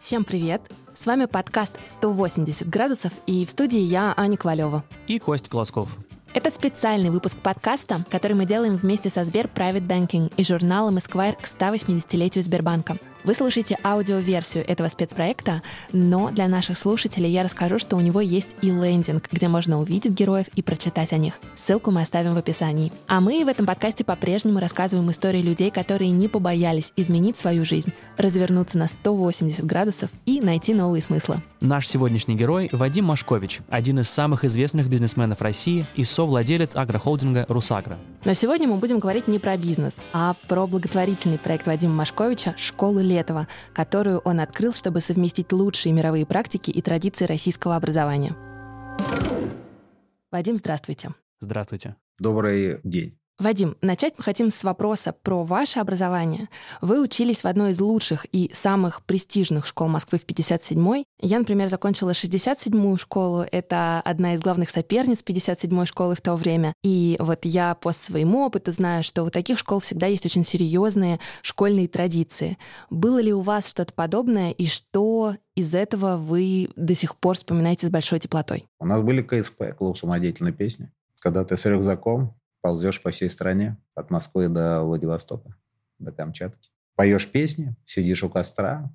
Всем привет! С вами подкаст «180 градусов» и в студии я, Аня Ковалева. И Кость Колосков. Это специальный выпуск подкаста, который мы делаем вместе со Сбер Private Banking и журналом Esquire к 180-летию Сбербанка. Вы слушаете аудиоверсию этого спецпроекта, но для наших слушателей я расскажу, что у него есть и лендинг, где можно увидеть героев и прочитать о них. Ссылку мы оставим в описании. А мы в этом подкасте по-прежнему рассказываем истории людей, которые не побоялись изменить свою жизнь, развернуться на 180 градусов и найти новые смыслы. Наш сегодняшний герой – Вадим Машкович, один из самых известных бизнесменов России и совладелец агрохолдинга «Русагра». Но сегодня мы будем говорить не про бизнес, а про благотворительный проект Вадима Машковича «Школы Летова», которую он открыл, чтобы совместить лучшие мировые практики и традиции российского образования. Вадим, здравствуйте. Здравствуйте. Добрый день. Вадим, начать мы хотим с вопроса про ваше образование. Вы учились в одной из лучших и самых престижных школ Москвы в 57-й. Я, например, закончила 67-ю школу. Это одна из главных соперниц 57-й школы в то время. И вот я по своему опыту знаю, что у таких школ всегда есть очень серьезные школьные традиции. Было ли у вас что-то подобное, и что из этого вы до сих пор вспоминаете с большой теплотой? У нас были КСП, клуб самодеятельной песни. Когда ты с рюкзаком ползешь по всей стране, от Москвы до Владивостока, до Камчатки. Поешь песни, сидишь у костра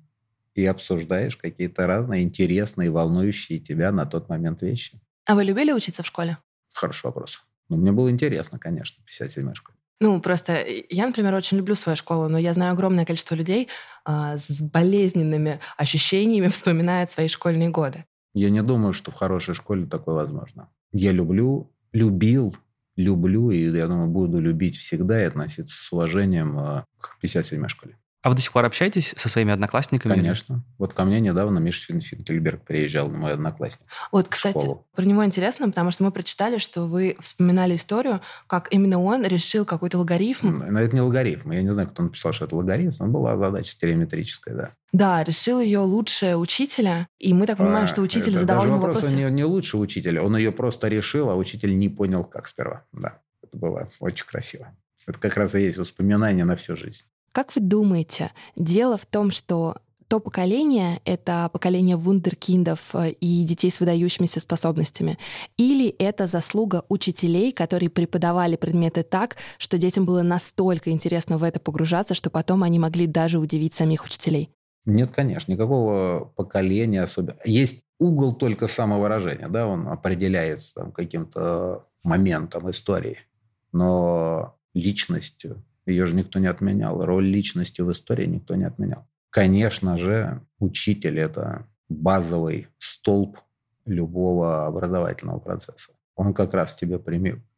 и обсуждаешь какие-то разные интересные, волнующие тебя на тот момент вещи. А вы любили учиться в школе? Хороший вопрос. Ну, мне было интересно, конечно, в 57-й школе. Ну, просто я, например, очень люблю свою школу, но я знаю огромное количество людей э, с болезненными ощущениями вспоминают свои школьные годы. Я не думаю, что в хорошей школе такое возможно. Я люблю, любил люблю и, я думаю, буду любить всегда и относиться с уважением э, к 57-й школе. А вы до сих пор общаетесь со своими одноклассниками? Конечно. Вот ко мне недавно Миша Финкельберг приезжал, мой одноклассник. Вот, кстати, школу. про него интересно, потому что мы прочитали, что вы вспоминали историю, как именно он решил какой-то логарифм. Но это не логарифм. Я не знаю, кто написал, что это логарифм. Но была задача стереометрическая, да. Да, решил ее лучше учителя, и мы так понимаем, а, что учитель это задавал ему вопросы. Не, не лучше учителя, он ее просто решил, а учитель не понял, как сперва. Да, это было очень красиво. Это как раз и есть воспоминания на всю жизнь. Как вы думаете, дело в том, что то поколение — это поколение вундеркиндов э, и детей с выдающимися способностями? Или это заслуга учителей, которые преподавали предметы так, что детям было настолько интересно в это погружаться, что потом они могли даже удивить самих учителей? Нет, конечно, никакого поколения особенно. Есть угол только самовыражения, да, он определяется каким-то моментом истории. Но личностью ее же никто не отменял. Роль личности в истории никто не отменял. Конечно же, учитель – это базовый столб любого образовательного процесса. Он как раз тебе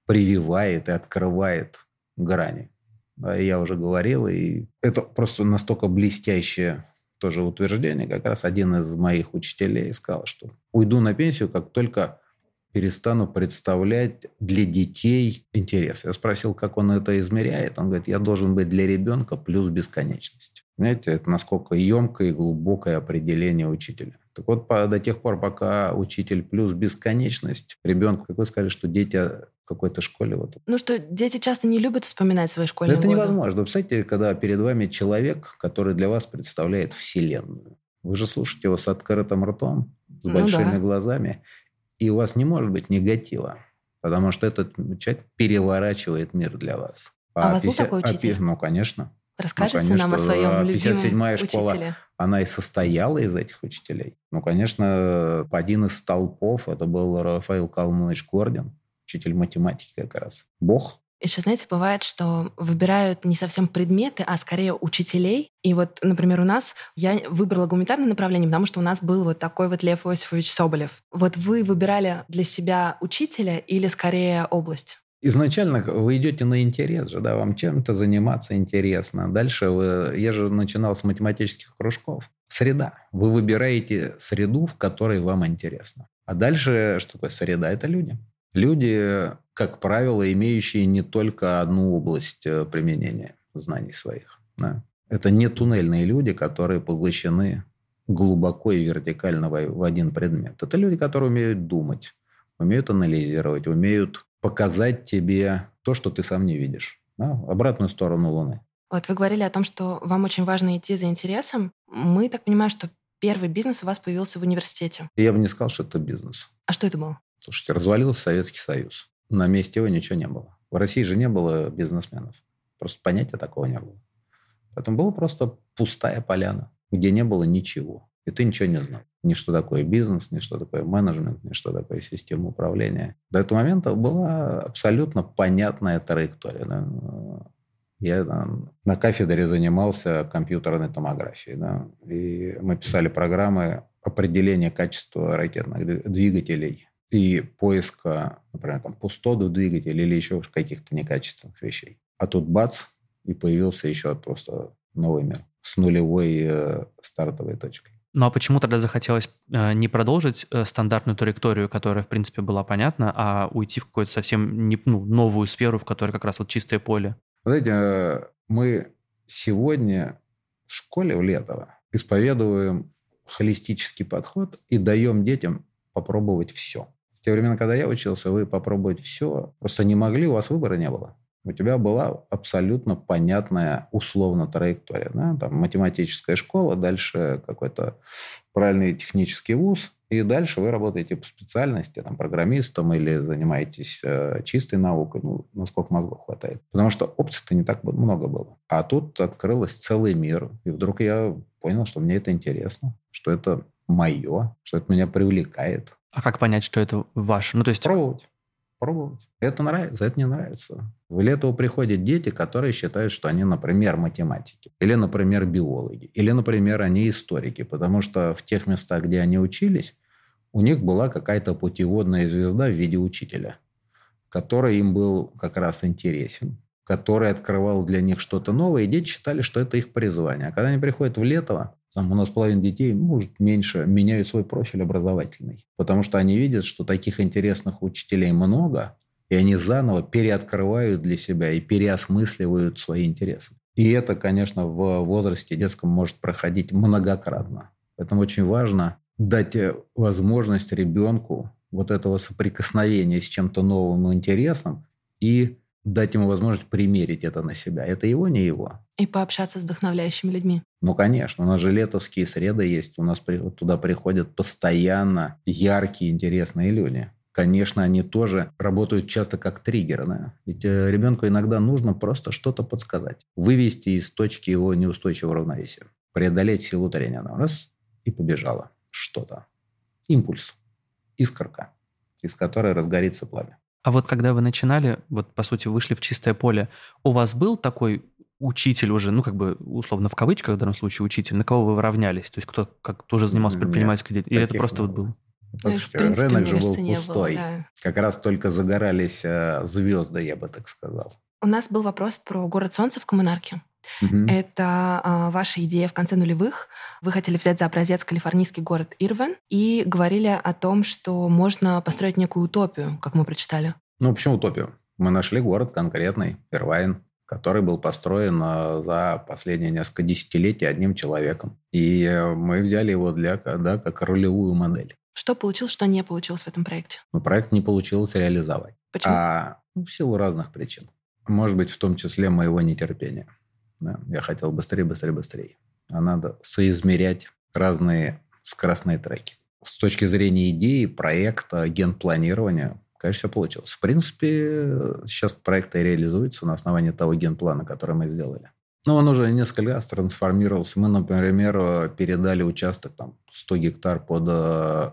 прививает и открывает грани. Я уже говорил, и это просто настолько блестящее тоже утверждение. Как раз один из моих учителей сказал, что уйду на пенсию, как только перестану представлять для детей интерес. Я спросил, как он это измеряет. Он говорит, я должен быть для ребенка плюс бесконечность. Знаете, это насколько емкое и глубокое определение учителя. Так вот, по, до тех пор, пока учитель плюс бесконечность, ребенку, как вы сказали, что дети в какой-то школе... Вот. Ну что, дети часто не любят вспоминать свои школьные Это годы. невозможно. Вы представляете, когда перед вами человек, который для вас представляет Вселенную. Вы же слушаете его с открытым ртом, с ну большими да. глазами, и у вас не может быть негатива, потому что этот человек переворачивает мир для вас. А, а у вас 50, был такой учитель? А, ну, конечно. Расскажите ну, конечно, нам о своем любимом 57-я школа, учителе. она и состояла из этих учителей. Ну, конечно, один из столпов это был Рафаил Калманович Гордин, учитель математики как раз. Бог, еще, знаете, бывает, что выбирают не совсем предметы, а скорее учителей. И вот, например, у нас я выбрала гуманитарное направление, потому что у нас был вот такой вот Лев Иосифович Соболев. Вот вы выбирали для себя учителя или скорее область? Изначально вы идете на интерес же, да, вам чем-то заниматься интересно. Дальше вы, я же начинал с математических кружков. Среда. Вы выбираете среду, в которой вам интересно. А дальше, что такое среда? Это люди. Люди, как правило, имеющие не только одну область э, применения знаний своих. Да. Это не туннельные люди, которые поглощены глубоко и вертикально в один предмет. Это люди, которые умеют думать, умеют анализировать, умеют показать тебе то, что ты сам не видишь. Да? Обратную сторону Луны. Вот вы говорили о том, что вам очень важно идти за интересом. Мы так понимаем, что первый бизнес у вас появился в университете. Я бы не сказал, что это бизнес. А что это было? Слушайте, развалился Советский Союз. На месте его ничего не было. В России же не было бизнесменов. Просто понятия такого не было. Поэтому была просто пустая поляна, где не было ничего. И ты ничего не знал. Ни что такое бизнес, ни что такое менеджмент, ни что такое система управления. До этого момента была абсолютно понятная траектория. Я там, на кафедре занимался компьютерной томографией. Да, и мы писали программы определения качества ракетных двигателей и поиска, например, там, пустот в двигателе или еще каких-то некачественных вещей. А тут бац, и появился еще просто новый мир с нулевой э, стартовой точкой. Ну а почему тогда захотелось э, не продолжить э, стандартную траекторию, которая, в принципе, была понятна, а уйти в какую-то совсем не, ну, новую сферу, в которой как раз вот чистое поле? Знаете, э, мы сегодня в школе в Летово исповедуем холистический подход и даем детям попробовать все. В те времена, когда я учился, вы попробовать все просто не могли, у вас выбора не было у тебя была абсолютно понятная условно траектория. Да? Там математическая школа, дальше какой-то правильный технический вуз, и дальше вы работаете по специальности, там, программистом или занимаетесь э, чистой наукой, ну, насколько мозгов хватает. Потому что опций-то не так много было. А тут открылось целый мир, и вдруг я понял, что мне это интересно, что это мое, что это меня привлекает. А как понять, что это ваше? Ну, то есть... Пробовать пробовать. Это нравится, это не нравится. В Летово приходят дети, которые считают, что они, например, математики, или, например, биологи, или, например, они историки, потому что в тех местах, где они учились, у них была какая-то путеводная звезда в виде учителя, который им был как раз интересен, который открывал для них что-то новое, и дети считали, что это их призвание. А когда они приходят в Летово, там у нас половина детей, может, меньше, меняют свой профиль образовательный. Потому что они видят, что таких интересных учителей много, и они заново переоткрывают для себя и переосмысливают свои интересы. И это, конечно, в возрасте детском может проходить многократно. Поэтому очень важно дать э, возможность ребенку вот этого соприкосновения с чем-то новым и интересным и дать ему возможность примерить это на себя. Это его, не его. И пообщаться с вдохновляющими людьми. Ну, конечно. У нас же летовские среды есть. У нас туда приходят постоянно яркие, интересные люди. Конечно, они тоже работают часто как триггеры. Ведь э, ребенку иногда нужно просто что-то подсказать. Вывести из точки его неустойчивого равновесия. Преодолеть силу трения. Она раз и побежала. Что-то. Импульс. Искорка, из которой разгорится пламя. А вот когда вы начинали, вот по сути вышли в чистое поле, у вас был такой учитель уже, ну как бы условно в кавычках в данном случае учитель, на кого вы равнялись? То есть кто как тоже занимался предпринимательской деятельностью? Или это просто вот был? Послушайте, принципе, рынок же был пустой. Было, да. Как раз только загорались э, звезды, я бы так сказал. У нас был вопрос про город солнца в Коммунарке. Угу. Это а, ваша идея в конце нулевых. Вы хотели взять за образец калифорнийский город Ирвин и говорили о том, что можно построить некую утопию, как мы прочитали. Ну, почему утопию? Мы нашли город конкретный, Ирвайн, который был построен а, за последние несколько десятилетий одним человеком. И мы взяли его для, да, как ролевую модель. Что получилось, что не получилось в этом проекте? Ну, проект не получилось реализовать. Почему? А, ну, в силу разных причин. Может быть, в том числе моего нетерпения. Да, я хотел быстрее, быстрее, быстрее. А надо соизмерять разные скоростные треки. С точки зрения идеи, проекта, генпланирования, конечно, все получилось. В принципе, сейчас проект и реализуется на основании того генплана, который мы сделали. Но он уже несколько раз трансформировался. Мы, например, передали участок там, 100 гектар под э,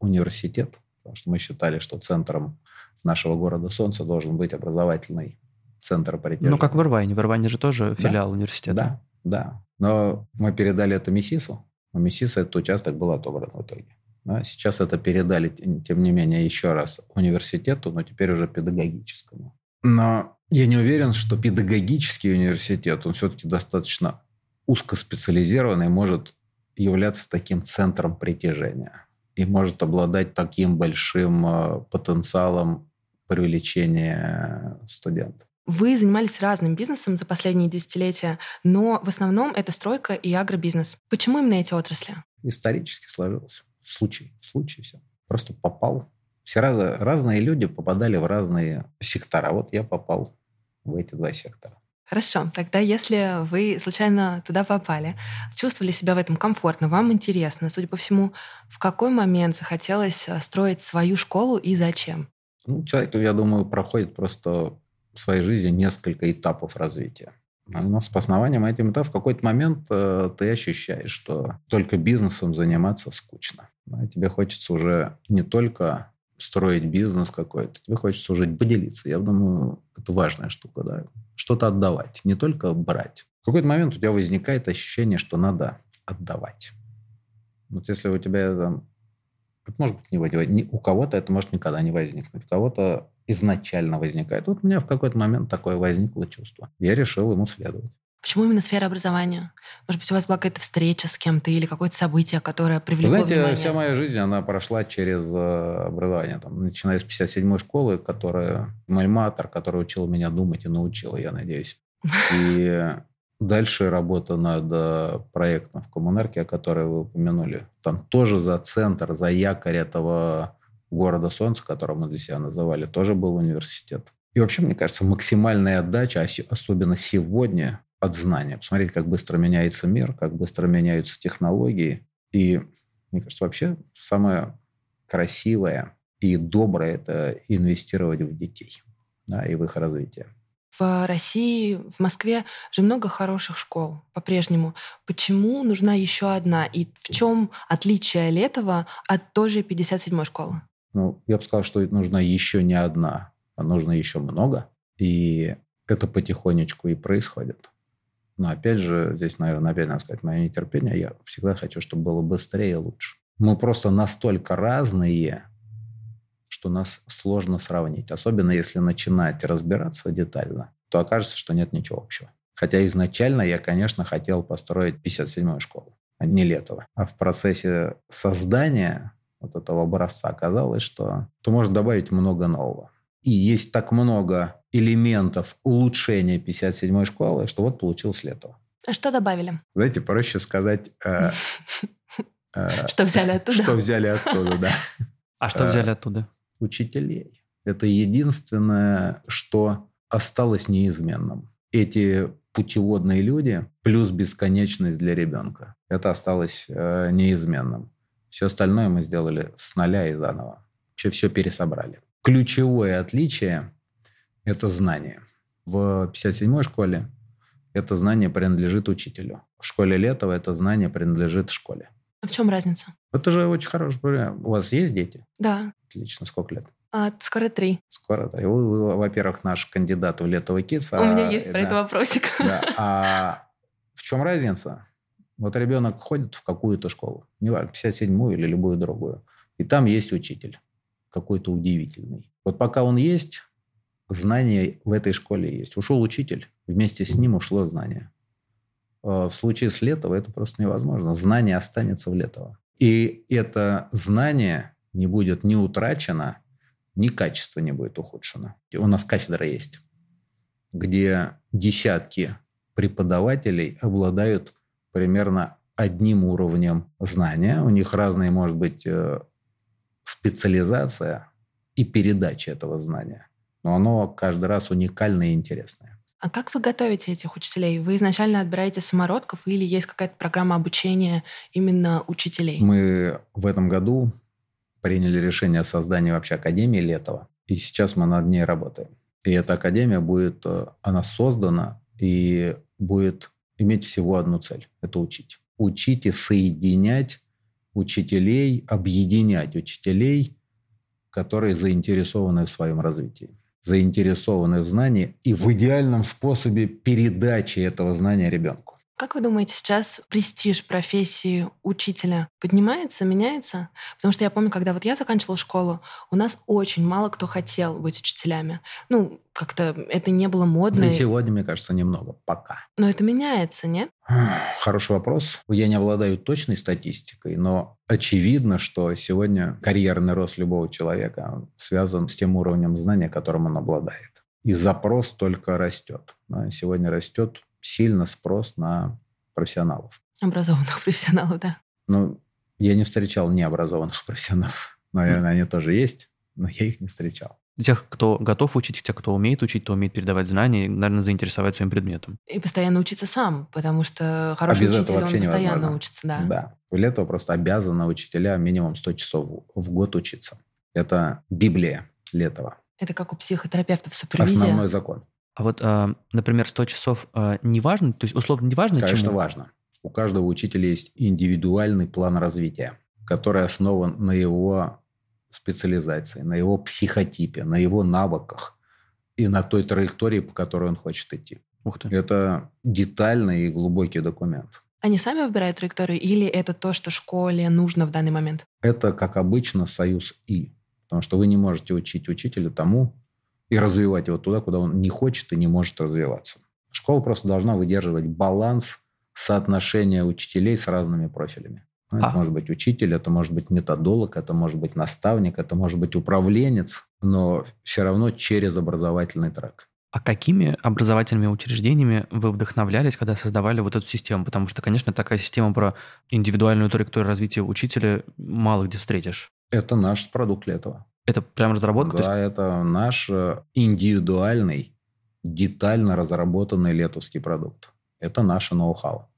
университет, потому что мы считали, что центром нашего города Солнца должен быть образовательный центр притяжения. Ну, как в Ирвайне. В Ирвайне же тоже филиал да. университета. Да, да. Но мы передали это МИСИСу. У МИСИСа этот участок был отобран в итоге. Да, сейчас это передали, тем не менее, еще раз университету, но теперь уже педагогическому. Но я не уверен, что педагогический университет, он все-таки достаточно узкоспециализированный, может являться таким центром притяжения и может обладать таким большим э, потенциалом привлечения студентов. Вы занимались разным бизнесом за последние десятилетия, но в основном это стройка и агробизнес. Почему именно эти отрасли? Исторически сложилось. Случай. Случай все. Просто попал Все раз, разные люди попадали в разные сектора. Вот я попал в эти два сектора. Хорошо, тогда если вы случайно туда попали, чувствовали себя в этом комфортно, вам интересно, судя по всему, в какой момент захотелось э, строить свою школу и зачем? Ну, человек, я думаю, проходит просто в своей жизни несколько этапов развития. У нас по основаниям этим этапом в какой-то момент э, ты ощущаешь, что только бизнесом заниматься скучно. Да, тебе хочется уже не только строить бизнес какой-то, тебе хочется уже поделиться. Я думаю, это важная штука, да. Что-то отдавать, не только брать. В какой-то момент у тебя возникает ощущение, что надо отдавать. Вот если у тебя там это может быть не, у кого-то это может никогда не возникнуть. У кого-то изначально возникает. Вот у меня в какой-то момент такое возникло чувство. Я решил ему следовать. Почему именно сфера образования? Может быть, у вас была какая-то встреча с кем-то или какое-то событие, которое привлекло Знаете, внимание? вся моя жизнь, она прошла через э, образование. Там, начиная с 57-й школы, которая мальматор, который учил меня думать и научил, я надеюсь. И дальше работа над э, проектом в коммунарке, о которой вы упомянули. Там тоже за центр, за якорь этого города Солнца, который мы для себя называли, тоже был университет. И вообще, мне кажется, максимальная отдача, особенно сегодня, от знания. Посмотреть, как быстро меняется мир, как быстро меняются технологии. И, мне кажется, вообще самое красивое и доброе – это инвестировать в детей да, и в их развитие. В России, в Москве же много хороших школ по-прежнему. Почему нужна еще одна? И в чем отличие Летова от той же 57-й школы? Ну, я бы сказал, что нужна еще не одна, а нужно еще много. И это потихонечку и происходит. Но опять же, здесь, наверное, опять надо сказать, мое нетерпение. Я всегда хочу, чтобы было быстрее и лучше. Мы просто настолько разные, что нас сложно сравнить. Особенно если начинать разбираться детально, то окажется, что нет ничего общего. Хотя изначально я, конечно, хотел построить 57-ю школу, а не Летово. А в процессе создания вот этого образца оказалось, что то может добавить много нового. И есть так много элементов улучшения 57-й школы, что вот получилось Летово. А что добавили? Знаете, проще сказать... Э, э, что взяли оттуда. Что взяли оттуда, да. А что взяли оттуда? Учителей. Это единственное, что осталось неизменным. Эти путеводные люди плюс бесконечность для ребенка. Это осталось э, неизменным. Все остальное мы сделали с нуля и заново. Все, все пересобрали. Ключевое отличие – это знание. В 57-й школе это знание принадлежит учителю. В школе Летова это знание принадлежит школе. А в чем разница? Это же очень хороший пример. У вас есть дети? Да. Отлично. Сколько лет? А, скоро три. Скоро три. Вы, вы во-первых, наш кандидат в Летово Китс. У а, меня есть про да, это вопросик. Да. А в чем разница? Вот ребенок ходит в какую-то школу, не важно, 57-ю или любую другую, и там есть учитель какой-то удивительный. Вот пока он есть, знание в этой школе есть. Ушел учитель, вместе с ним ушло знание. А в случае с Летово это просто невозможно. Знание останется в Летово. И это знание не будет ни утрачено, ни качество не будет ухудшено. У нас кафедра есть, где десятки преподавателей обладают примерно одним уровнем знания. У них разные, может быть, э, специализация и передача этого знания. Но оно каждый раз уникальное и интересное. А как вы готовите этих учителей? Вы изначально отбираете самородков или есть какая-то программа обучения именно учителей? Мы в этом году приняли решение о создании вообще Академии Летова. И сейчас мы над ней работаем. И эта Академия будет, э, она создана и будет иметь всего одну цель – это учить. Учить и соединять учителей, объединять учителей, которые заинтересованы в своем развитии, заинтересованы в знании и в идеальном способе передачи этого знания ребенку. Как вы думаете, сейчас престиж профессии учителя поднимается, меняется? Потому что я помню, когда вот я заканчивала школу, у нас очень мало кто хотел быть учителями. Ну, как-то это не было модно. И сегодня, мне кажется, немного. Пока. Но это меняется, нет? Хороший вопрос. Я не обладаю точной статистикой, но очевидно, что сегодня карьерный рост любого человека связан с тем уровнем знания, которым он обладает. И запрос только растет. Сегодня растет сильно спрос на профессионалов. Образованных профессионалов, да. Ну, я не встречал необразованных профессионалов. Наверное, они тоже есть. но я их не встречал. Тех, кто готов учить, тех, кто умеет учить, кто умеет передавать знания, наверное, заинтересовать своим предметом. И постоянно учиться сам, потому что хороший а учитель, он постоянно невозможно. учится. Да. да. Для этого просто обязаны учителя минимум 100 часов в год учиться. Это Библия Летова. Это как у психотерапевтов супервизия. Основной закон. А вот, а, например, 100 часов а, не важно? То есть, условно, не важно, Конечно, чему? важно. У каждого учителя есть индивидуальный план развития, который основан на его специализации, на его психотипе, на его навыках и на той траектории, по которой он хочет идти. Ух ты. Это детальный и глубокий документ. Они сами выбирают траекторию или это то, что школе нужно в данный момент? Это, как обычно, союз «и». Потому что вы не можете учить учителя тому и развивать его туда, куда он не хочет и не может развиваться. Школа просто должна выдерживать баланс соотношения учителей с разными профилями. Ну, это а. может быть учитель, это может быть методолог, это может быть наставник, это может быть управленец, но все равно через образовательный трек. А какими образовательными учреждениями вы вдохновлялись, когда создавали вот эту систему? Потому что, конечно, такая система про индивидуальную траекторию развития учителя мало где встретишь. Это наш продукт для этого. Это прям разработка? Да, это наш э, индивидуальный, детально разработанный летовский продукт. Это наше ноу-хау.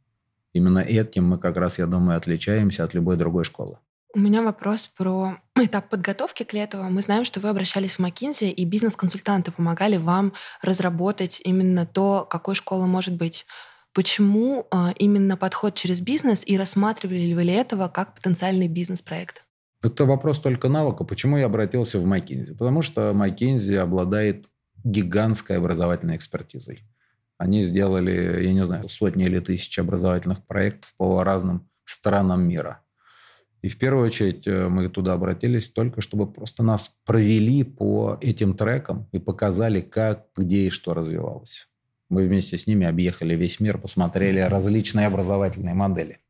Именно этим мы как раз, я думаю, отличаемся от любой другой школы. У меня вопрос про этап подготовки к лету. Мы знаем, что вы обращались в McKinsey, и бизнес-консультанты помогали вам разработать именно то, какой школа может быть. Почему а, именно подход через бизнес и рассматривали ли вы этого как потенциальный бизнес-проект? Это вопрос только навыка. Почему я обратился в McKinsey? Потому что McKinsey обладает гигантской образовательной экспертизой. Они сделали, я не знаю, сотни или тысячи образовательных проектов по разным странам мира. И в первую очередь э, мы туда обратились только, чтобы просто нас провели по этим трекам и показали, как, где и что развивалось. Мы вместе с ними объехали весь мир, посмотрели различные образовательные модели.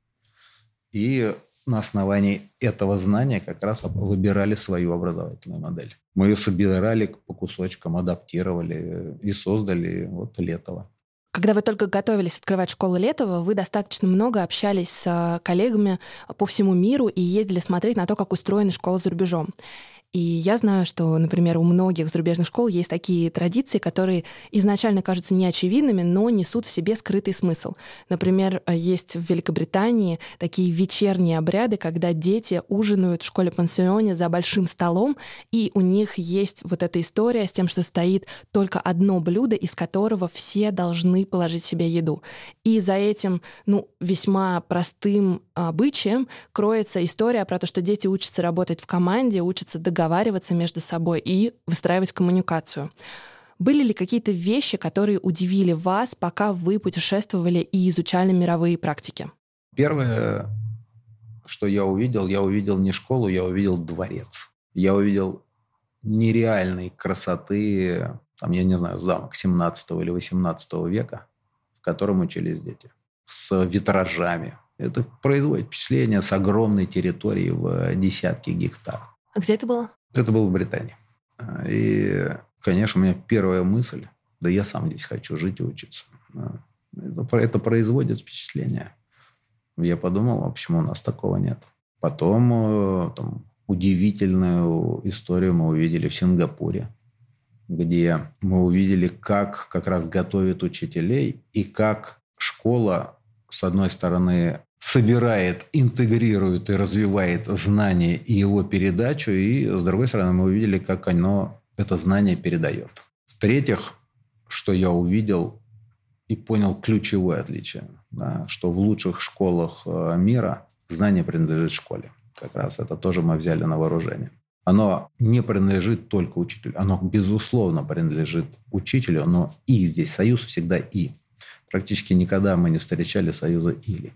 И на основании этого знания как раз выбирали свою образовательную модель. Мы ее собирали по кусочкам, адаптировали и создали вот Летово. Когда вы только готовились открывать школу Летова, вы достаточно много общались с э, коллегами по всему миру и ездили смотреть на то, как устроены школы за рубежом. И я знаю, что, например, у многих зарубежных школ есть такие традиции, которые изначально кажутся неочевидными, но несут в себе скрытый смысл. Например, есть в Великобритании такие вечерние обряды, когда дети ужинают в школе-пансионе за большим столом, и у них есть вот эта история с тем, что стоит только одно блюдо, из которого все должны положить себе еду. И за этим, ну, весьма простым обычаем кроется история про то, что дети учатся работать в команде, учатся договариваться между собой и выстраивать коммуникацию. Были ли какие-то вещи, которые удивили вас, пока вы путешествовали и изучали мировые практики? Первое, что я увидел, я увидел не школу, я увидел дворец. Я увидел нереальной красоты, там, я не знаю, замок 17 или 18 века, в котором учились дети, с витражами. Это производит впечатление с огромной территорией в десятки гектар. А где это было? Это было в Британии. И, конечно, у меня первая мысль, да я сам здесь хочу жить и учиться. Это, это производит впечатление. Я подумал, а почему у нас такого нет? Потом э, там, удивительную историю мы увидели в Сингапуре, где мы увидели, как как раз готовят учителей и как школа, с одной стороны, собирает, интегрирует и развивает знание и его передачу, и, с другой стороны, мы увидели, как оно это знание передает. В-третьих, что я увидел и понял ключевое отличие, да, что в лучших школах э, мира знание принадлежит школе. Как раз это тоже мы взяли на вооружение. Оно не принадлежит только учителю. Оно, безусловно, принадлежит учителю, но и здесь союз всегда и. Практически никогда мы не встречали союза или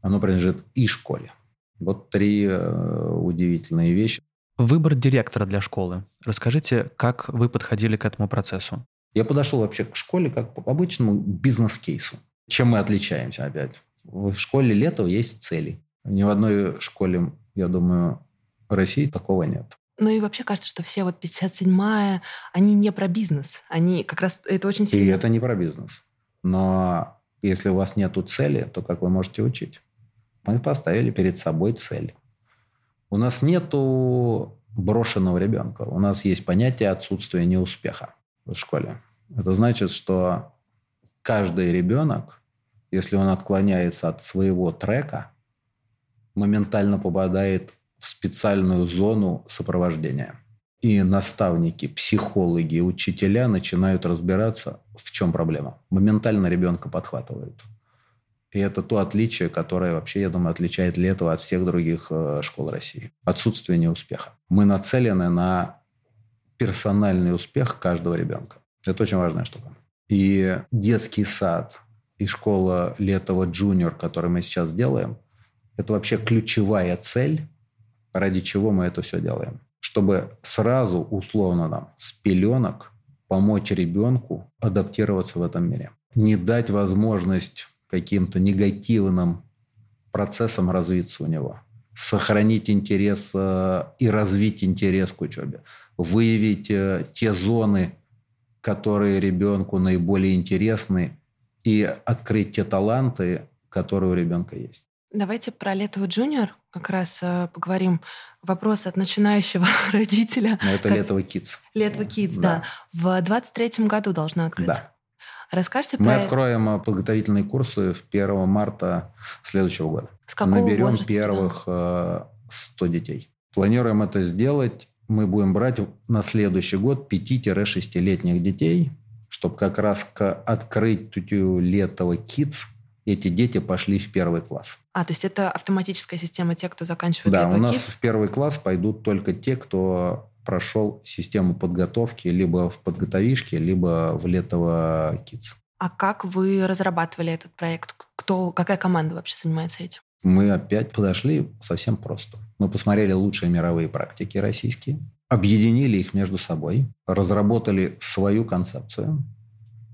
оно принадлежит и школе. Вот три э, удивительные вещи. Выбор директора для школы. Расскажите, как вы подходили к этому процессу? Я подошел вообще к школе как по обычному бизнес-кейсу. Чем мы отличаемся опять? В школе Летова есть цели. Ни в одной школе, я думаю, в России такого нет. Ну и вообще кажется, что все вот 57-я, они не про бизнес. Они как раз, это очень сильно... И это не про бизнес. Но если у вас нет цели, то как вы можете учить? Мы поставили перед собой цель. У нас нету брошенного ребенка. У нас есть понятие отсутствия неуспеха в школе. Это значит, что каждый ребенок, если он отклоняется от своего трека, моментально попадает в специальную зону сопровождения. И наставники, психологи, учителя начинают разбираться, в чем проблема. Моментально ребенка подхватывают. И это то отличие, которое вообще, я думаю, отличает Летово от всех других э, школ России. Отсутствие неуспеха. Мы нацелены на персональный успех каждого ребенка. Это очень важная штука. И детский сад, и школа Летова Джуниор, которую мы сейчас делаем, это вообще ключевая цель, ради чего мы это все делаем. Чтобы сразу, условно нам, с пеленок помочь ребенку адаптироваться в этом мире. Не дать возможность каким-то негативным процессом развиться у него. Сохранить интерес э, и развить интерес к учебе. Выявить э, те зоны, которые ребенку наиболее интересны, и открыть те таланты, которые у ребенка есть. Давайте про Летову Джуниор как раз э, поговорим. Вопрос от начинающего родителя. Но это как... Летово Kids. Летово Kids, да. да. В 23-м году должно открыться. Да. Расскажите Мы про... Мы откроем э, подготовительные курсы в 1 марта следующего года. С какого Наберем возраста, первых да? 100 детей. Планируем это сделать. Мы будем брать на следующий год 5-6-летних детей, чтобы как раз к открытию Летова Kids эти дети пошли в первый класс. А, то есть это автоматическая система, те, кто заканчивает Да, у нас Kids? в первый класс пойдут только те, кто прошел систему подготовки либо в подготовишке, либо в Летово Kids. А как вы разрабатывали этот проект? Кто, какая команда вообще занимается этим? Мы опять подошли совсем просто. Мы посмотрели лучшие мировые практики российские, объединили их между собой, разработали свою концепцию,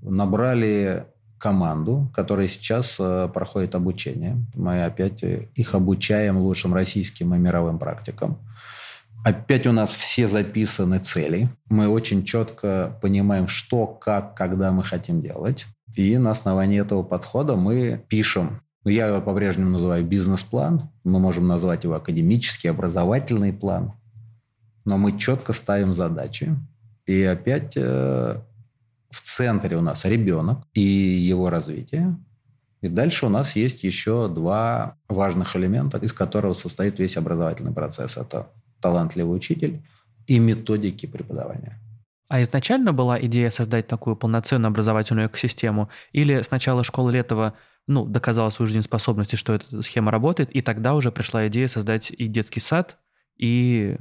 набрали команду, которая сейчас э, проходит обучение. Мы опять их обучаем лучшим российским и мировым практикам. Опять у нас все записаны цели. Мы очень четко понимаем, что, как, когда мы хотим делать. И на основании этого подхода мы пишем ну, я его по-прежнему называю бизнес-план. Мы можем назвать его академический, образовательный план. Но мы четко ставим задачи. И опять э, в центре у нас ребенок и его развитие. И дальше у нас есть еще два важных элемента, из которого состоит весь образовательный процесс. Это талантливый учитель и методики преподавания. А изначально была идея создать такую полноценную образовательную экосистему? Или сначала школа Летова ну, доказала свою жизнеспособность, что эта схема работает, и тогда уже пришла идея создать и детский сад, и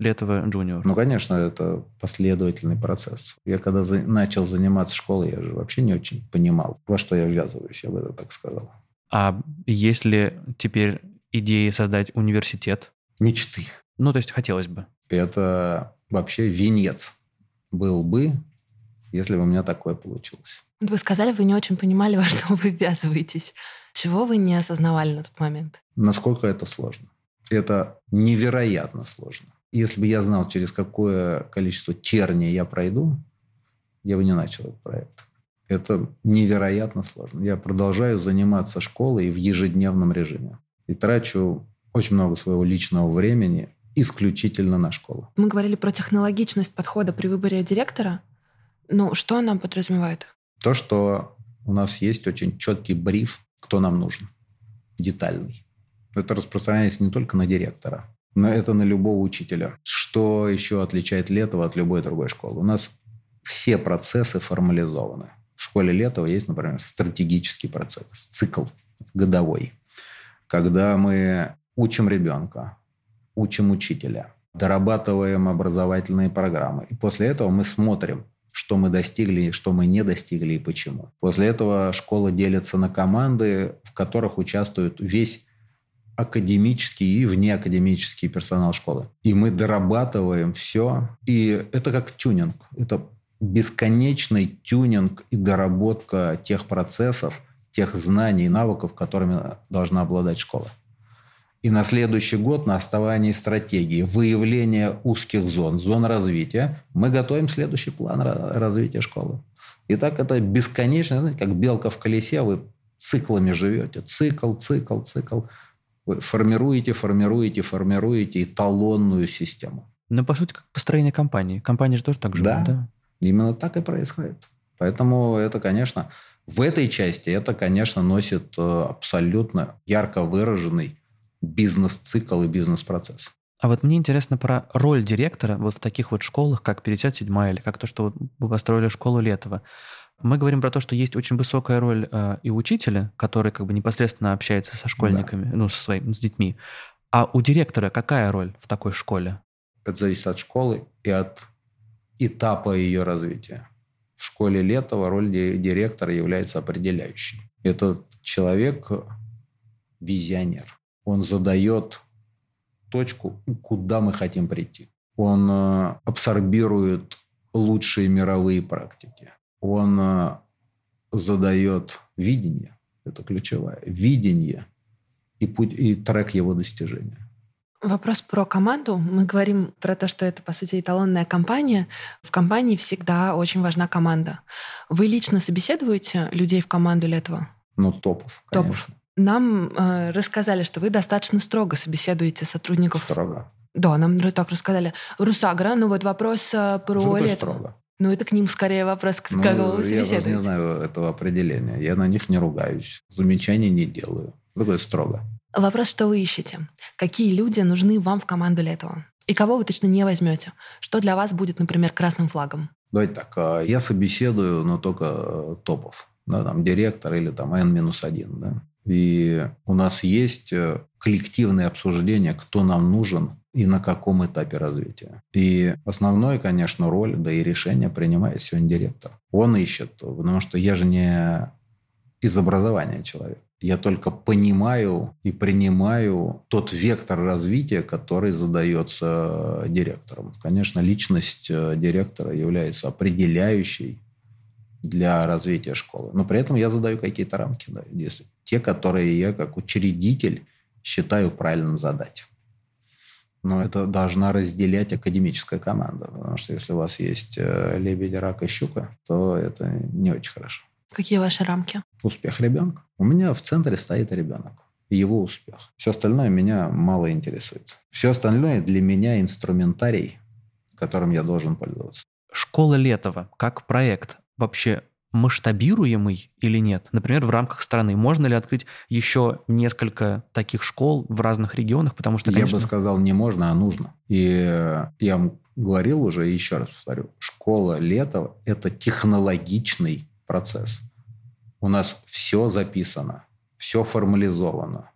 Летова Джуниор? Ну, конечно, это последовательный процесс. Я когда за... начал заниматься школой, я же вообще не очень понимал, во что я ввязываюсь, я бы это так сказал. А есть ли теперь идеи создать университет? Мечты. Ну, то есть хотелось бы. Это вообще венец был бы, если бы у меня такое получилось. Вы сказали, вы не очень понимали, во что вы ввязываетесь. Чего вы не осознавали на тот момент? Насколько это сложно. Это невероятно сложно. Если бы я знал, через какое количество терний я пройду, я бы не начал этот проект. Это невероятно сложно. Я продолжаю заниматься школой в ежедневном режиме. И трачу очень много своего личного времени исключительно на школу. Мы говорили про технологичность подхода при выборе директора. Ну, что она подразумевает? То, что у нас есть очень четкий бриф, кто нам нужен, детальный. Это распространяется не только на директора, но это на любого учителя. Что еще отличает Летова от любой другой школы? У нас все процессы формализованы. В школе Летова есть, например, стратегический процесс, цикл годовой, когда мы учим ребенка, учим учителя, дорабатываем образовательные программы. И после этого мы смотрим, что мы достигли, что мы не достигли и почему. После этого школа делится на команды, в которых участвует весь академический и внеакадемический персонал школы. И мы дорабатываем все. И это как тюнинг. Это бесконечный тюнинг и доработка тех процессов, тех знаний и навыков, которыми должна обладать школа. И на следующий год на основании стратегии выявления узких зон, зон развития, мы готовим следующий план развития школы. И так это бесконечно, знаете, как белка в колесе, вы циклами живете. Цикл, цикл, цикл. Вы формируете, формируете, формируете эталонную систему. Ну, по сути, как построение компании. Компания же тоже так же. Да, да, именно так и происходит. Поэтому это, конечно, в этой части это, конечно, носит э, абсолютно ярко выраженный бизнес-цикл и бизнес-процесс. А вот мне интересно про роль директора вот в таких вот школах, как 57 или как то, что вы построили школу Летова. Мы говорим про то, что есть очень высокая роль э, и учителя, который как бы непосредственно общается со школьниками, да. ну, со своими, с детьми. А у директора какая роль в такой школе? Это зависит от школы и от этапа ее развития. В школе Летова роль директора является определяющей. Этот человек визионер. Он задает точку, куда мы хотим прийти. Он э, абсорбирует лучшие мировые практики. Он э, задает видение, это ключевое, видение и, путь, и трек его достижения. Вопрос про команду. Мы говорим про то, что это, по сути, эталонная компания. В компании всегда очень важна команда. Вы лично собеседуете людей в команду для этого? Ну, топов, конечно. Топов. Нам э, рассказали, что вы достаточно строго собеседуете сотрудников. Строго. Да, нам так рассказали. Русагра, ну вот вопрос э, про что лето. строго? Ну, это к ним скорее вопрос, ну, кого вы собеседуете. Я даже не знаю этого определения. Я на них не ругаюсь. Замечаний не делаю. Такое строго. Вопрос, что вы ищете? Какие люди нужны вам в команду для этого? И кого вы точно не возьмете? Что для вас будет, например, красным флагом? Давайте так. А, я собеседую, но только э, топов. Да, там директор или там N-1. Да? И у нас есть э, коллективное обсуждение, кто нам нужен и на каком этапе развития. И основное, конечно, роль, да и решение принимает сегодня директор. Он ищет, потому что я же не из образования человек. Я только понимаю и принимаю тот вектор развития, который задается директором. Конечно, личность э, директора является определяющей для развития школы. Но при этом я задаю какие-то рамки. Да, те, которые я как учредитель считаю правильным задать. Но это должна разделять академическая команда. Потому что если у вас есть э, лебедь, рак и щука, то это не очень хорошо. Какие ваши рамки? Успех ребенка. У меня в центре стоит ребенок. Его успех. Все остальное меня мало интересует. Все остальное для меня инструментарий, которым я должен пользоваться. Школа Летова как проект вообще масштабируемый или нет? Например, в рамках страны можно ли открыть еще несколько таких школ в разных регионах? Потому что, конечно... Я бы сказал, не можно, а нужно. И я вам говорил уже, еще раз повторю, школа Летова – это технологичный процесс. У нас все записано, все формализовано.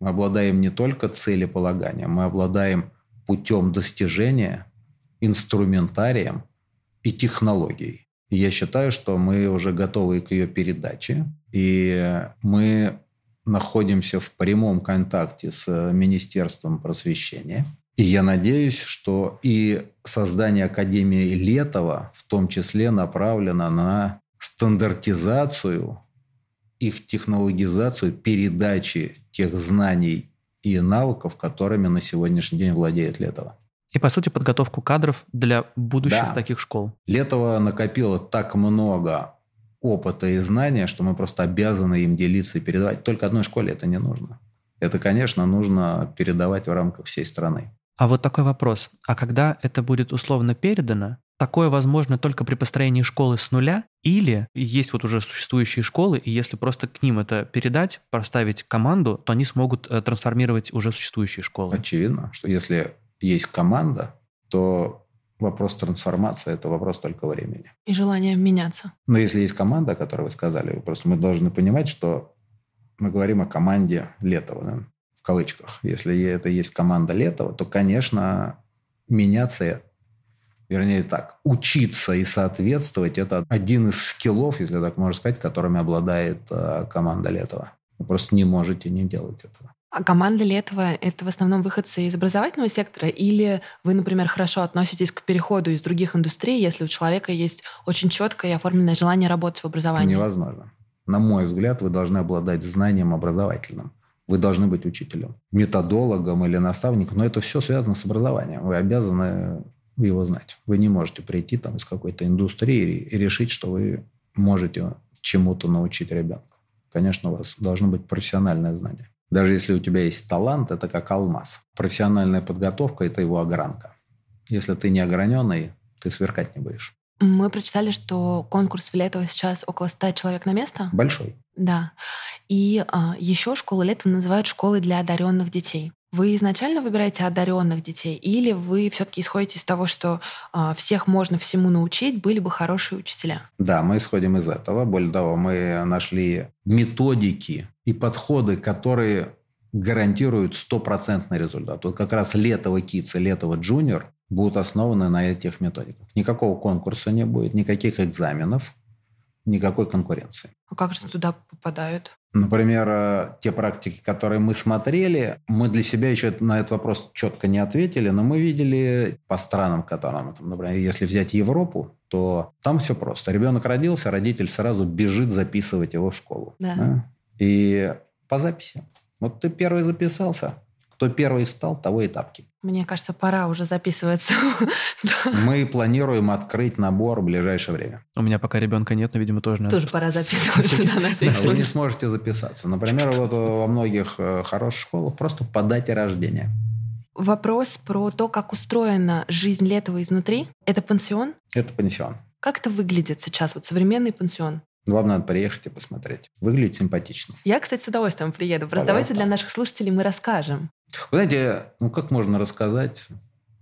Мы обладаем не только целеполаганием, мы обладаем путем достижения, инструментарием и технологией. Я считаю, что мы уже готовы к ее передаче. И мы находимся в прямом контакте с Министерством просвещения. И я надеюсь, что и создание Академии Летова в том числе направлено на стандартизацию, их технологизацию передачи тех знаний и навыков, которыми на сегодняшний день владеет Летова. И, по сути, подготовку кадров для будущих да. таких школ. Летова накопило так много опыта и знания, что мы просто обязаны им делиться и передавать. Только одной школе это не нужно. Это, конечно, нужно передавать в рамках всей страны. А вот такой вопрос. А когда это будет условно передано, такое возможно только при построении школы с нуля? Или есть вот уже существующие школы, и если просто к ним это передать, проставить команду, то они смогут э, трансформировать уже существующие школы? Очевидно, что если есть команда, то вопрос трансформации – это вопрос только времени. И желание меняться. Но если есть команда, о которой вы сказали, просто мы должны понимать, что мы говорим о команде Летова, да, в кавычках. Если это есть команда Летова, то, конечно, меняться, вернее так, учиться и соответствовать – это один из скиллов, если так можно сказать, которыми обладает э, команда Летова. Вы просто не можете не делать этого. А команда ли этого — это в основном выходцы из образовательного сектора? Или вы, например, хорошо относитесь к переходу из других индустрий, если у человека есть очень четкое и оформленное желание работать в образовании? Невозможно. На мой взгляд, вы должны обладать знанием образовательным. Вы должны быть учителем, методологом или наставником. Но это все связано с образованием. Вы обязаны его знать. Вы не можете прийти там из какой-то индустрии и решить, что вы можете чему-то научить ребенка. Конечно, у вас должно быть профессиональное знание. Даже если у тебя есть талант, это как алмаз. Профессиональная подготовка – это его огранка. Если ты не ограненный, ты сверкать не будешь. Мы прочитали, что конкурс в Летово сейчас около 100 человек на место. Большой. Да. И а, еще школу Летово называют школой для одаренных детей. Вы изначально выбираете одаренных детей, или вы все-таки исходите из того, что а, всех можно всему научить, были бы хорошие учителя? Да, мы исходим из этого. Более того, мы нашли методики и подходы, которые гарантируют стопроцентный результат. Вот как раз Летово Kids и Летово Junior будут основаны на этих методиках. Никакого конкурса не будет, никаких экзаменов, никакой конкуренции. А как же туда попадают? Например, э, те практики, которые мы смотрели, мы для себя еще на этот вопрос четко не ответили, но мы видели по странам, которым, например, если взять Европу, то там все просто. Ребенок родился, родитель сразу бежит записывать его в школу. Да. Да? И по записи. Вот ты первый записался, кто первый встал, того и тапки. Мне кажется, пора уже записываться. Мы планируем открыть набор в ближайшее время. У меня пока ребенка нет, но, видимо, тоже надо. Тоже пора записываться. Вы не сможете записаться. Например, вот во многих э, хороших школах просто по дате рождения. Вопрос про то, как устроена жизнь Летова изнутри. Это пансион? Это пансион. Как это выглядит сейчас, вот современный пансион? Вам надо приехать и посмотреть. Выглядит симпатично. Я, кстати, с удовольствием приеду. Просто давайте для наших слушателей мы расскажем. Вы знаете, ну как можно рассказать?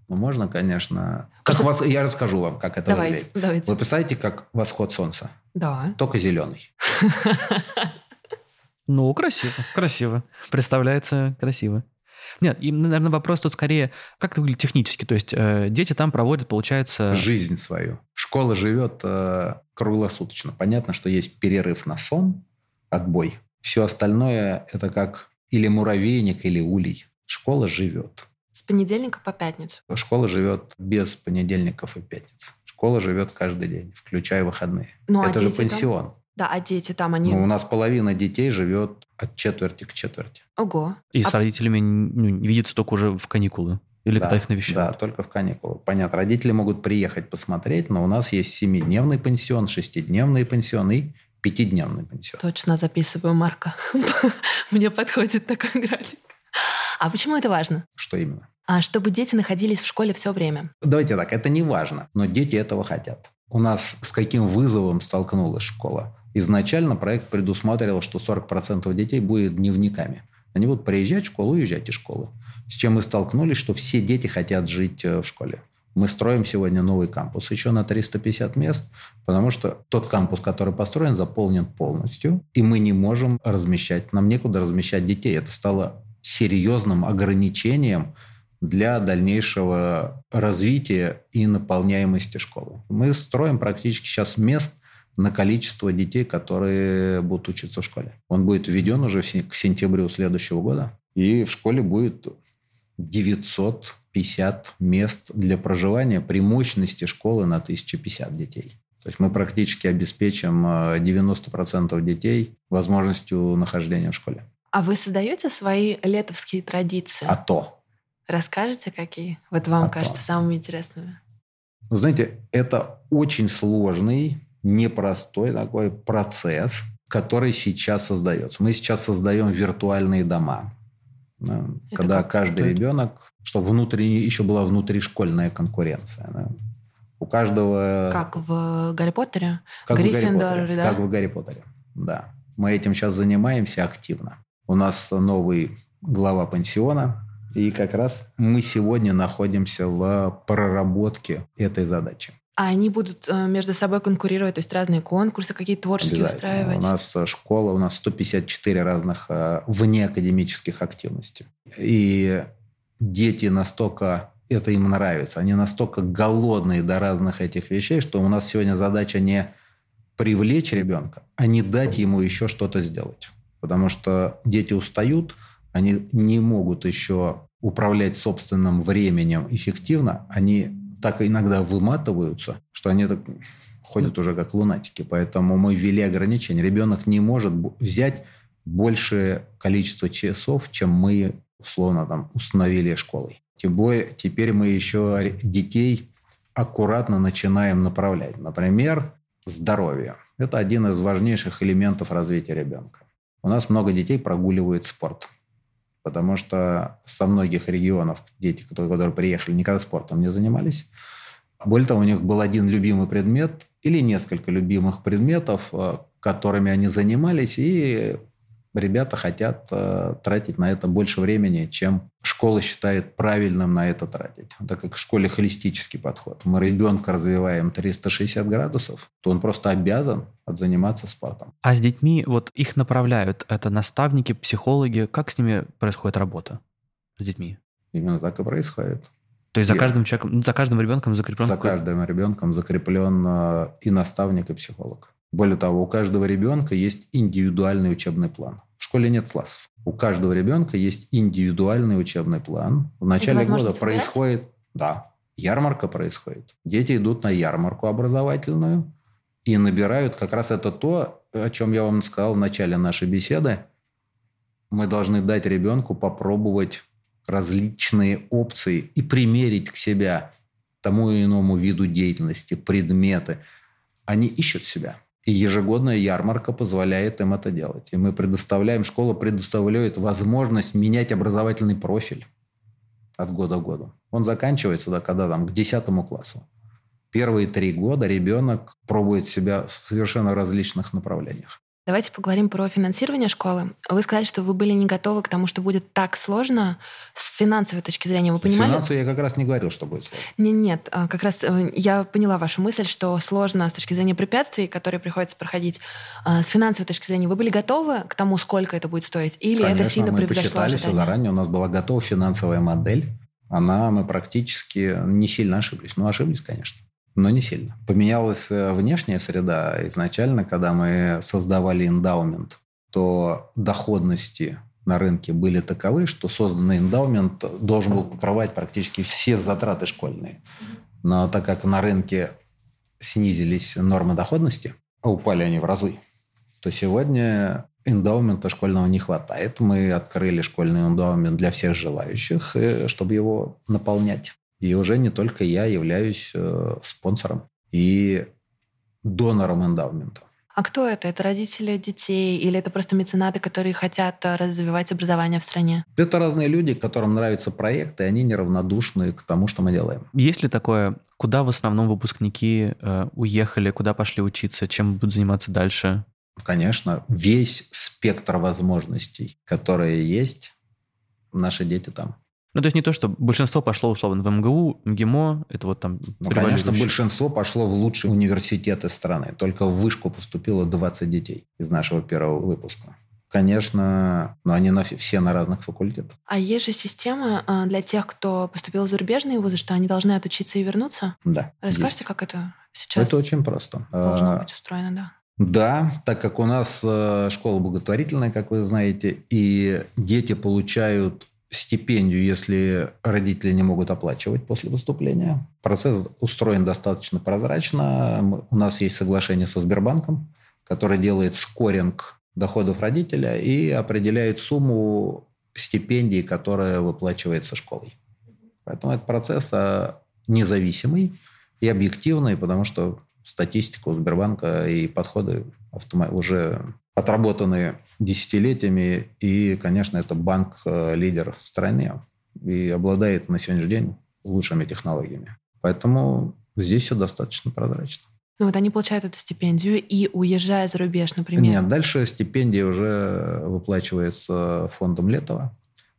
Ну, можно, конечно. Как Что... вас... Я расскажу вам, как это давайте, выглядит. Давайте. Вы представляете, как восход солнца? Да. Только зеленый. Ну, красиво, красиво. Представляется красиво. Нет, и, наверное, вопрос тут скорее, как это выглядит технически? То есть э, дети там проводят, получается... Жизнь свою. Школа живет э, круглосуточно. Понятно, что есть перерыв на сон, отбой. Все остальное это как или муравейник, или улей. Школа живет. С понедельника по пятницу? Школа живет без понедельников и пятниц. Школа живет каждый день, включая выходные. Ну, а это же пансион. Там? Да, а дети там, они... Ну, у нас половина детей живет от четверти к четверти. Ого. И а... с родителями ну, видится только уже в каникулы? Или да, когда их навещают? Да, только в каникулы. Понятно, родители могут приехать посмотреть, но у нас есть семидневный пансион, шестидневный пансион и пятидневный пансион. Точно записываю, Марка. Мне подходит такой график. А почему это важно? Что именно? А чтобы дети находились в школе все время. Давайте так, это не важно, но дети этого хотят. У нас с каким вызовом столкнулась школа? Изначально проект предусматривал, что 40% детей будет дневниками. Они будут приезжать в школу, уезжать из школы. С чем мы столкнулись, что все дети хотят жить э, в школе. Мы строим сегодня новый кампус еще на 350 мест, потому что тот кампус, который построен, заполнен полностью, и мы не можем размещать, нам некуда размещать детей. Это стало серьезным ограничением для дальнейшего развития и наполняемости школы. Мы строим практически сейчас мест на количество детей, которые будут учиться в школе. Он будет введен уже к сентябрю следующего года. И в школе будет 950 мест для проживания при мощности школы на 1050 детей. То есть мы практически обеспечим 90% э, детей возможностью нахождения в школе. А вы создаете свои летовские традиции? А то. Расскажите, какие? Вот вам а кажется то. самыми интересными. Вы знаете, это очень сложный непростой такой процесс, который сейчас создается. Мы сейчас создаем виртуальные дома. Да, когда как? каждый это? ребенок, что внутренне, еще была внутришкольная конкуренция. Да. У каждого... Как в Гарри Поттере? Как Гриффиндор, в Гарри Поттере, да? Как в Гарри Поттере, да. Мы этим сейчас занимаемся активно. У нас новый глава пансиона, и как раз мы сегодня находимся в проработке этой задачи. А они будут э, между собой конкурировать, то есть разные конкурсы, какие-то творческие устраивать? У нас э, школа, у нас 154 разных э, внеакадемических активностей. И дети настолько это им нравится. Они настолько голодные до разных этих вещей, что у нас сегодня задача не привлечь ребенка, а не дать ему еще что-то сделать. Потому что дети устают, они не могут еще управлять собственным временем эффективно, они так иногда выматываются, что они так ходят уже как лунатики. Поэтому мы ввели ограничения. Ребенок не может взять большее количество часов, чем мы условно там установили школой. Тем более теперь мы еще детей аккуратно начинаем направлять. Например, здоровье. Это один из важнейших элементов развития ребенка. У нас много детей прогуливают спорт. Потому что со многих регионов дети, которые, которые приехали, никогда спортом не занимались. Более того, у них был один любимый предмет или несколько любимых предметов, э, которыми они занимались, и ребята хотят э, тратить на это больше времени, чем школа считает правильным на это тратить. Так как в школе холистический подход. Мы ребенка развиваем 360 градусов, то он просто обязан заниматься спортом. А с детьми, вот их направляют, это наставники, психологи. Как с ними происходит работа с детьми? Именно так и происходит. То есть за каждым человеком, за каждым ребенком закреплен? За каждым ребенком закреплен э, и наставник, и психолог. Более того, у каждого ребенка есть индивидуальный учебный план. В школе нет классов. У каждого ребенка есть индивидуальный учебный план. В начале года происходит... Выбирать? Да, ярмарка происходит. Дети идут на ярмарку образовательную и набирают как раз это то, о чем я вам сказал в начале нашей беседы. Мы должны дать ребенку попробовать различные опции и примерить к себя тому и иному виду деятельности, предметы. Они ищут себя. И ежегодная ярмарка позволяет им это делать. И мы предоставляем, школа предоставляет возможность менять образовательный профиль от года к году. Он заканчивается, да, когда там к 10 классу. Первые три года ребенок пробует себя в совершенно различных направлениях. Давайте поговорим про финансирование школы. Вы сказали, что вы были не готовы к тому, что будет так сложно с финансовой точки зрения. Вы понимали? Финансово я как раз не говорил, что будет сложно. Нет, нет, а, как раз э, я поняла вашу мысль, что сложно с точки зрения препятствий, которые приходится проходить. А, с финансовой точки зрения вы были готовы к тому, сколько это будет стоить? Или Конечно, это сильно мы превзошло ожидания? все заранее. У нас была готова финансовая модель. Она, мы практически не сильно ошиблись. Ну, ошиблись, конечно но не сильно. Поменялась э, внешняя среда. Изначально, когда мы создавали эндаумент, то доходности на рынке были таковы, что созданный эндаумент должен был покрывать практически все затраты школьные. Но так как на рынке снизились нормы доходности, а упали они в разы, то сегодня эндаумента школьного не хватает. Мы открыли школьный эндаумент для всех желающих, э, чтобы его наполнять. И уже не только я являюсь э, спонсором и донором эндаумента. А кто это? Это родители детей или это просто меценаты, которые хотят э, развивать образование в стране? Это разные люди, которым нравятся проекты, и они неравнодушны к тому, что мы делаем. Есть ли такое, куда в основном выпускники э, уехали, куда пошли учиться, чем будут заниматься дальше? Конечно, весь спектр возможностей, которые есть, наши дети там. Ну, то есть не то, что большинство пошло, условно, в МГУ, МГИМО, это вот там... Ну, конечно, большинство пошло в лучшие университеты страны. Только в вышку поступило 20 детей из нашего первого выпуска. Конечно, но они на, все на разных факультетах. А есть же система а, для тех, кто поступил в зарубежные вузы, что они должны отучиться и вернуться? Да. Расскажите, есть. как это сейчас Это очень просто. должно а, быть устроено, да? Да, так как у нас э, школа благотворительная, как вы знаете, и дети получают стипендию, если родители не могут оплачивать после выступления. Процесс устроен достаточно прозрачно. У нас есть соглашение со Сбербанком, который делает скоринг доходов родителя и определяет сумму стипендии, которая выплачивается школой. Поэтому этот процесс а, независимый и объективный, потому что статистика у Сбербанка и подходы уже отработанные десятилетиями. И, конечно, это банк-лидер в стране и обладает на сегодняшний день лучшими технологиями. Поэтому здесь все достаточно прозрачно. Ну вот они получают эту стипендию и, уезжая за рубеж, например... Нет, дальше стипендия уже выплачивается фондом Летова.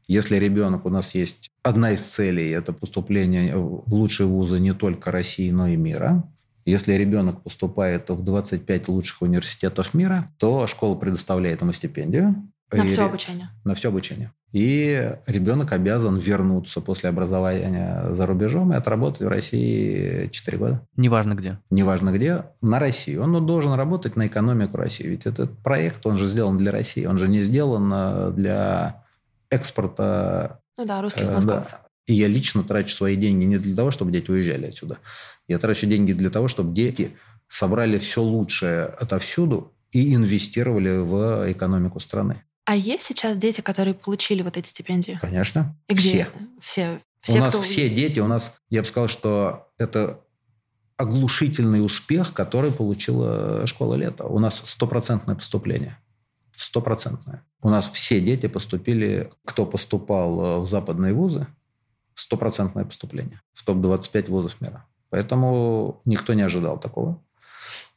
Если ребенок, у нас есть одна из целей, это поступление в лучшие вузы не только России, но и мира. Если ребенок поступает в 25 лучших университетов мира, то школа предоставляет ему стипендию. На все обучение. На все обучение. И ребенок обязан вернуться после образования за рубежом и отработать в России 4 года. Неважно где. Неважно где. На России. Он должен работать на экономику России. Ведь этот проект, он же сделан для России. Он же не сделан э, для экспорта ну да, русских э, мозгов. Да. И я лично трачу свои деньги не для того, чтобы дети уезжали отсюда. Я трачу деньги для того, чтобы дети собрали все лучшее отовсюду и инвестировали в экономику страны. А есть сейчас дети, которые получили вот эти стипендии? Конечно. И где? Все. Все. все у нас кто... все дети, у нас, я бы сказал, что это оглушительный успех, который получила школа лета. У нас стопроцентное поступление. стопроцентная. У нас все дети поступили, кто поступал э, в западные вузы, стопроцентное поступление в топ-25 вузов мира. Поэтому никто не ожидал такого.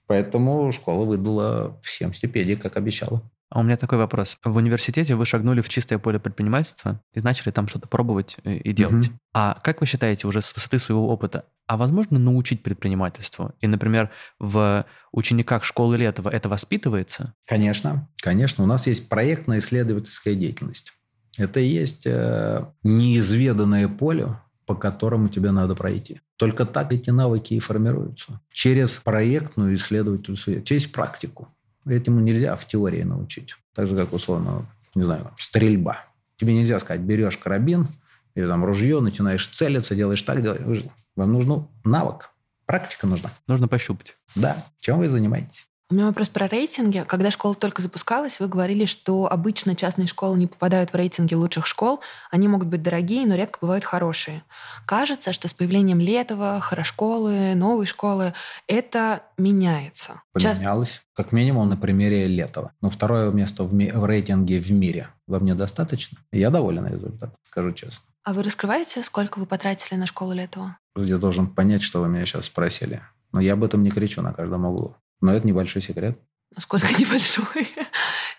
Поэтому школа выдала всем стипендии, как обещала. А у меня такой вопрос. В университете вы шагнули в чистое поле предпринимательства и начали там что-то пробовать и делать. Угу. А как вы считаете уже с высоты своего опыта, а возможно научить предпринимательству? И, например, в учениках школы Летова это воспитывается? Конечно, конечно. У нас есть проектно-исследовательская деятельность. Это и есть э, неизведанное поле, по которому тебе надо пройти. Только так эти навыки и формируются. Через проектную исследовательскую, через практику. Этому нельзя в теории научить. Так же, как, условно, не знаю, стрельба. Тебе нельзя сказать, берешь карабин или там ружье, начинаешь целиться, делаешь так, делаешь. Вам нужен навык. Практика нужна. Нужно пощупать. Да. Чем вы занимаетесь? У меня вопрос про рейтинги. Когда школа только запускалась, вы говорили, что обычно частные школы не попадают в рейтинги лучших школ. Они могут быть дорогие, но редко бывают хорошие. Кажется, что с появлением Летова, Хорошколы, новой школы это меняется. Поменялось. Част... Как минимум на примере Летова. Но второе место в, ми... в рейтинге в мире. Вам недостаточно? Я доволен результатом, скажу честно. А вы раскрываете, сколько вы потратили на школу Летова? Я должен понять, что вы меня сейчас спросили. Но я об этом не кричу на каждом углу. Но это небольшой секрет. Насколько небольшой?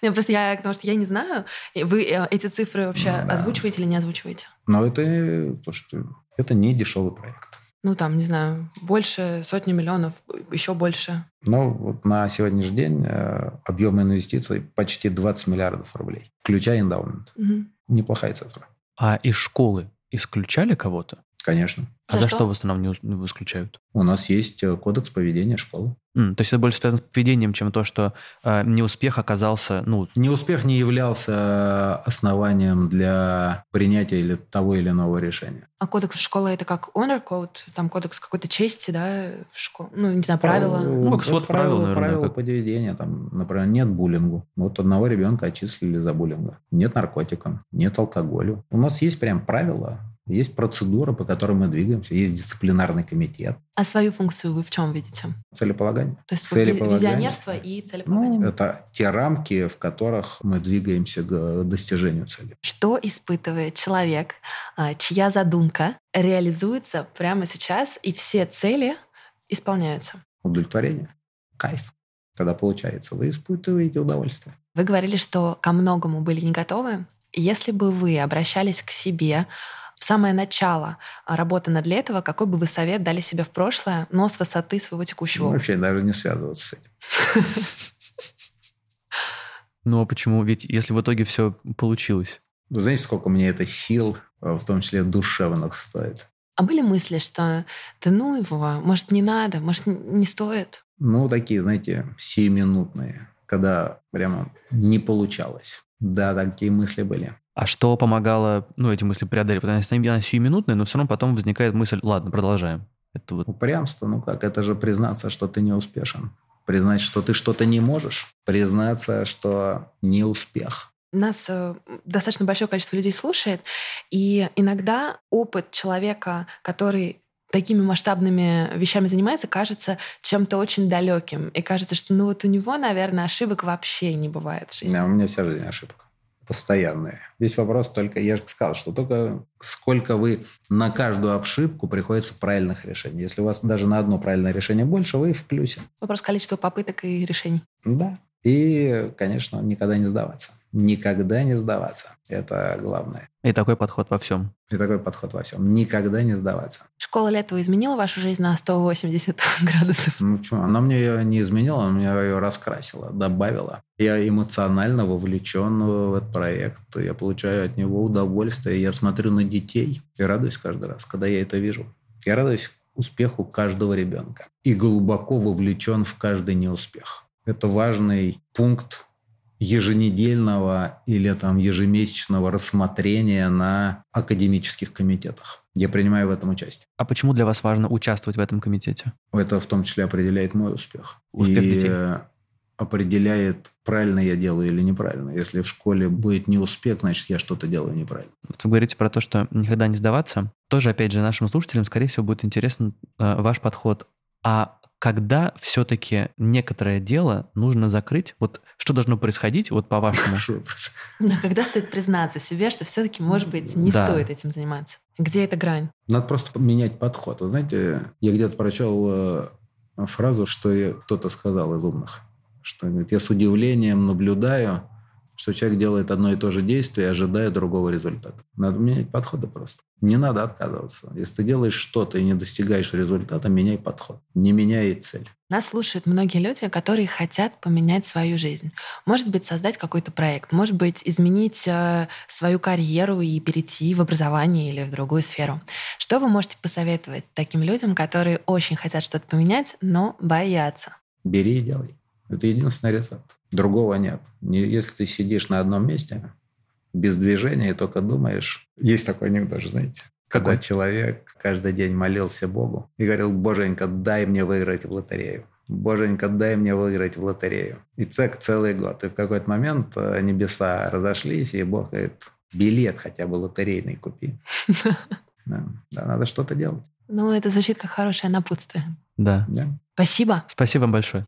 Не, просто я, потому что я не знаю. Вы э, эти цифры вообще ну, да. озвучиваете или не озвучиваете? Но это, то, что это не дешевый проект. Ну, там, не знаю, больше сотни миллионов, еще больше. Ну, вот на сегодняшний день э, объем инвестиций почти 20 миллиардов рублей, включая эндаумент. Угу. Неплохая цифра. А из школы исключали кого-то? Конечно. А за, за что? что в основном не исключают? У нас есть э, кодекс поведения школы. Mm, то есть это больше связано с поведением, чем то, что э, неуспех оказался... Ну... Неуспех не являлся основанием для принятия или того или иного решения. А кодекс школы это как honor code? Там кодекс какой-то чести, да, в школе? Ну, не знаю, правила? Ну, как свод правил, наверное. Правила как... поведения. Там, например, нет буллингу. Вот одного ребенка отчислили за буллинга. Нет наркотиков, нет алкоголя. У нас есть прям правила, есть процедура, по которой мы двигаемся, есть дисциплинарный комитет. А свою функцию вы в чем видите? Целеполагание. То есть целеполагание. визионерство и целеполагание. Ну, это те рамки, в которых мы двигаемся к достижению цели. Что испытывает человек, а, чья задумка реализуется прямо сейчас, и все цели исполняются? Удовлетворение, кайф. Когда получается, вы испытываете удовольствие. Вы говорили, что ко многому были не готовы. Если бы вы обращались к себе в самое начало а, работы над этого, какой бы вы совет дали себе в прошлое, но с высоты своего текущего? Ну, вообще даже не связываться с этим. Ну а почему? Ведь если в итоге все получилось. Вы знаете, сколько мне это сил, а, в том числе душевных, стоит? А были мысли, что да ну его, может, не надо, может, не стоит? Ну, такие, знаете, сиюминутные, когда прямо не получалось. Да, такие мысли были. А что помогало, ну, эти мысли преодолеть? Вот она, она сиюминутная, но все равно потом возникает мысль, ладно, продолжаем. Это вот... Упрямство, ну как, это же признаться, что ты не успешен. Признать, что ты что-то не можешь. Признаться, что не успех. Нас э, достаточно большое количество людей слушает, и иногда опыт человека, который такими масштабными вещами занимается, кажется чем-то очень далеким. И кажется, что ну вот у него, наверное, ошибок вообще не бывает в жизни. Да, у меня вся жизнь ошибка постоянные. Весь вопрос только, я же сказал, что только сколько вы на каждую ошибку приходится правильных решений. Если у вас даже на одно правильное решение больше, вы в плюсе. Вопрос количества попыток и решений. Да. И, конечно, никогда не сдаваться никогда не сдаваться. Это главное. И такой подход во всем. И такой подход во всем. Никогда не сдаваться. Школа Летова изменила вашу жизнь на 180 градусов? Ну что, она мне ее не изменила, она мне ее раскрасила, добавила. Я эмоционально вовлечен в этот проект. Я получаю от него удовольствие. Я смотрю на детей и радуюсь каждый раз, когда я это вижу. Я радуюсь успеху каждого ребенка. И глубоко вовлечен в каждый неуспех. Это важный пункт еженедельного или там ежемесячного рассмотрения на академических комитетах. Я принимаю в этом участие. А почему для вас важно участвовать в этом комитете? Это в том числе определяет мой успех. Успех и детей. определяет, правильно я делаю или неправильно. Если в школе будет не успех, значит, я что-то делаю неправильно. Вот вы говорите про то, что никогда не сдаваться. Тоже, опять же, нашим слушателям, скорее всего, будет интересен э, ваш подход. А когда все-таки некоторое дело нужно закрыть? Вот что должно происходить, вот по-вашему? Да, когда стоит признаться себе, что все-таки, может быть, не да. стоит этим заниматься? Где эта грань? Надо просто менять подход. Вы знаете, я где-то прочел э, фразу, что кто-то сказал из умных, что говорит, я с удивлением наблюдаю, что человек делает одно и то же действие, ожидая другого результата. Надо менять подходы просто. Не надо отказываться. Если ты делаешь что-то и не достигаешь результата, меняй подход. Не меняй цель. Нас слушают многие люди, которые хотят поменять свою жизнь. Может быть, создать какой-то проект, может быть, изменить э, свою карьеру и перейти в образование или в другую сферу. Что вы можете посоветовать таким людям, которые очень хотят что-то поменять, но боятся? Бери и делай. Это единственный рецепт. Другого нет. Если ты сидишь на одном месте, без движения и только думаешь. Есть такой анекдот, знаете. Когда Какой? человек каждый день молился Богу и говорил, Боженька, дай мне выиграть в лотерею. Боженька, дай мне выиграть в лотерею. И цек целый год. И в какой-то момент э, небеса разошлись, и Бог говорит, билет хотя бы лотерейный купи. Да, надо что-то делать. Ну, это звучит как хорошее напутствие. Да. да. Спасибо. Спасибо вам большое.